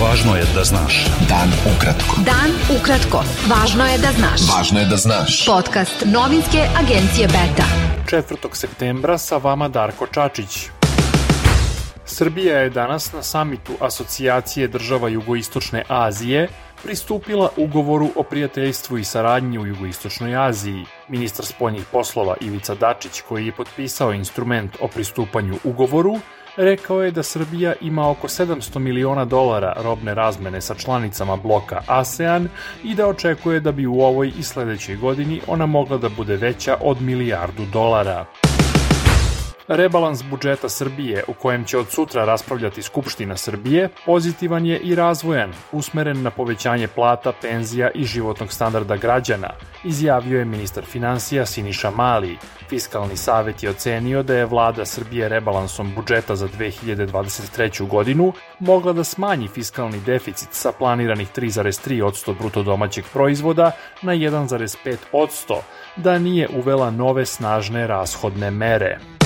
Važno je da znaš. Dan ukratko. Dan ukratko. Važno je da znaš. Važno je da znaš. Podcast novinske agencije Beta. 4. septembra sa vama Darko Čačić. Srbija je danas na samitu Asocijacije država Jugoistočne Azije pristupila ugovoru o prijateljstvu i saradnji u Jugoistočnoj Aziji. Ministar spoljnih poslova Ivica Dačić, koji je potpisao instrument o pristupanju ugovoru, rekao je da Srbija ima oko 700 miliona dolara robne razmene sa članicama bloka ASEAN i da očekuje da bi u ovoj i sledećoj godini ona mogla da bude veća od milijardu dolara. Rebalans budžeta Srbije, u kojem će od sutra raspravljati Skupština Srbije, pozitivan je i razvojan, usmeren na povećanje plata, penzija i životnog standarda građana, izjavio je ministar financija Siniša Mali. Fiskalni savet je ocenio da je vlada Srbije rebalansom budžeta za 2023. godinu mogla da smanji fiskalni deficit sa planiranih 3,3% bruto domaćeg proizvoda na 1,5%, da nije uvela nove snažne rashodne mere.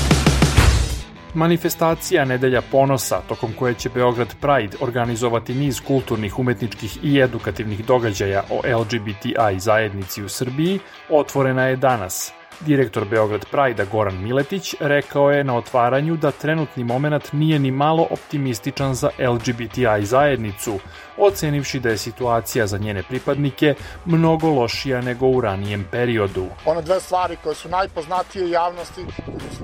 Manifestacija Nedelja ponosa, tokom koje će Beograd Pride organizovati niz kulturnih, umetničkih i edukativnih događaja o LGBTI zajednici u Srbiji, otvorena je danas – Direktor Beograd Prajda Goran Miletić rekao je na otvaranju da trenutni moment nije ni malo optimističan za LGBTI zajednicu, ocenivši da je situacija za njene pripadnike mnogo lošija nego u ranijem periodu. One dve stvari koje su najpoznatije javnosti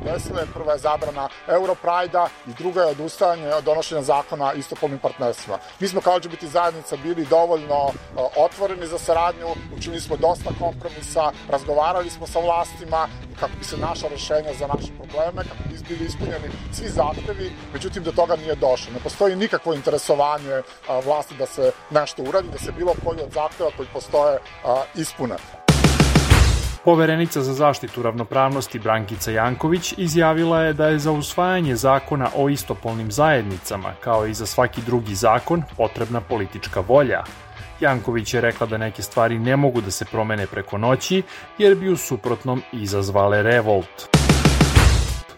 su desile, prva je zabrana Europrajda i druga je odustajanje od donošenja zakona istopolnim partnerstvima. Mi smo kao LGBT zajednica bili dovoljno otvoreni za saradnju, učinili smo dosta kompromisa, razgovarali smo sa vlastima kako bi se naša rešenja za naše probleme, kako bi bili ispunjeni svi zahtevi, međutim do toga nije došlo. Ne postoji nikakvo interesovanje vlasti da se nešto uradi, da se bilo koji od zahteva koji postoje ispune. Poverenica za zaštitu ravnopravnosti Brankica Janković izjavila je da je za usvajanje zakona o istopolnim zajednicama, kao i za svaki drugi zakon, potrebna politička volja. Janković je rekla da neke stvari ne mogu da se promene preko noći, jer bi u suprotnom izazvale revolt.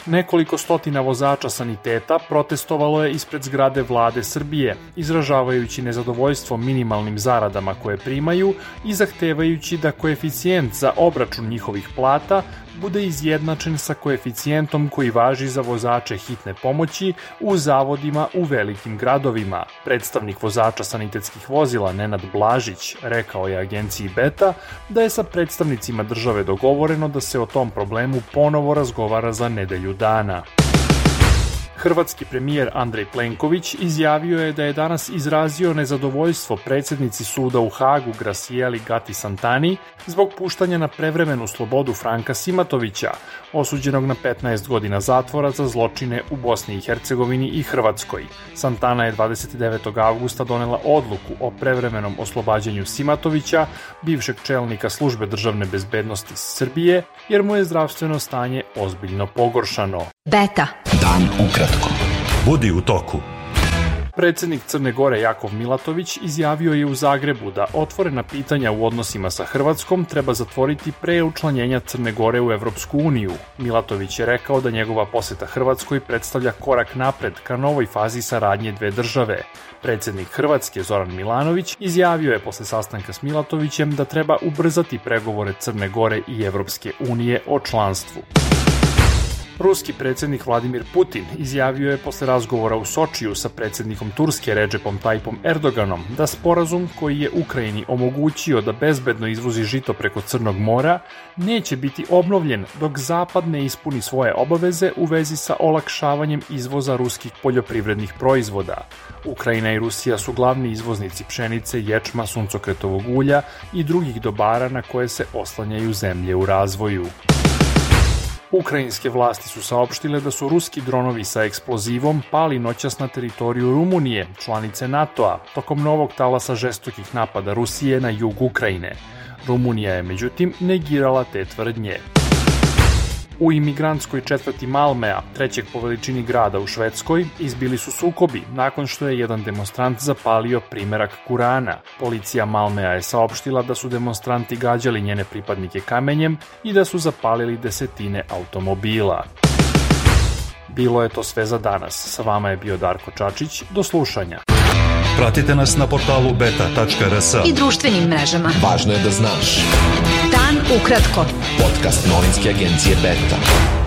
Nekoliko stotina vozača saniteta protestovalo je ispred zgrade vlade Srbije, izražavajući nezadovoljstvo minimalnim zaradama koje primaju i zahtevajući da koeficijent za obračun njihovih plata bude izjednačen sa koeficijentom koji važi za vozače hitne pomoći u zavodima u velikim gradovima. Predstavnik vozača sanitetskih vozila Nenad Blažić rekao je agenciji Beta da je sa predstavnicima države dogovoreno da se o tom problemu ponovo razgovara za nedelju dana. Hrvatski premijer Andrej Plenković izjavio je da je danas izrazio nezadovoljstvo predsednici suda u Hagu Gracijeli Gati Santani zbog puštanja na prevremenu slobodu Franka Simatovića, osuđenog na 15 godina zatvora za zločine u Bosni i Hercegovini i Hrvatskoj. Santana je 29. avgusta donela odluku o prevremenom oslobađanju Simatovića, bivšeg čelnika službe državne bezbednosti Srbije, jer mu je zdravstveno stanje ozbiljno pogoršano. Beta. Dan ukratko. Budi u toku. Predsednik Crne Gore Jakov Milatović izjavio je u Zagrebu da otvorena pitanja u odnosima sa Hrvatskom treba zatvoriti pre učlanjenja Crne Gore u Evropsku uniju. Milatović je rekao da njegova poseta Hrvatskoj predstavlja korak napred ka novoj fazi saradnje dve države. Predsednik Hrvatske Zoran Milanović izjavio je posle sastanka s Milatovićem da treba ubrzati pregovore Crne Gore i Evropske unije o članstvu. Ruski predsednik Vladimir Putin izjavio je posle razgovora u Sočiju sa predsednikom Turske Ređepom Tajpom Erdoganom da sporazum koji je Ukrajini omogućio da bezbedno izvozi žito preko Crnog mora neće biti obnovljen dok Zapad ne ispuni svoje obaveze u vezi sa olakšavanjem izvoza ruskih poljoprivrednih proizvoda. Ukrajina i Rusija su glavni izvoznici pšenice, ječma, suncokretovog ulja i drugih dobara na koje se oslanjaju zemlje u razvoju. Ukrajinske vlasti su saopštile da su ruski dronovi sa eksplozivom pali noćas na teritoriju Rumunije, članice NATO-a, tokom novog talasa žestokih napada Rusije na jug Ukrajine. Rumunija je međutim negirala te tvrdnje. U imigrantskoj četvrti Malmea, trećeg po veličini grada u Švedskoj, izbili su sukobi nakon što je jedan demonstrant zapalio primerak Kurana. Policija Malmea je saopštila da su demonstranti gađali njene pripadnike kamenjem i da su zapalili desetine automobila. Bilo je to sve za danas. Sa vama je bio Darko Čačić. Do slušanja. Pratite nas na portalu beta.rs. I društvenim mrežama. Važno je da znaš. Ukratko. Podcast novinske agencije Beta.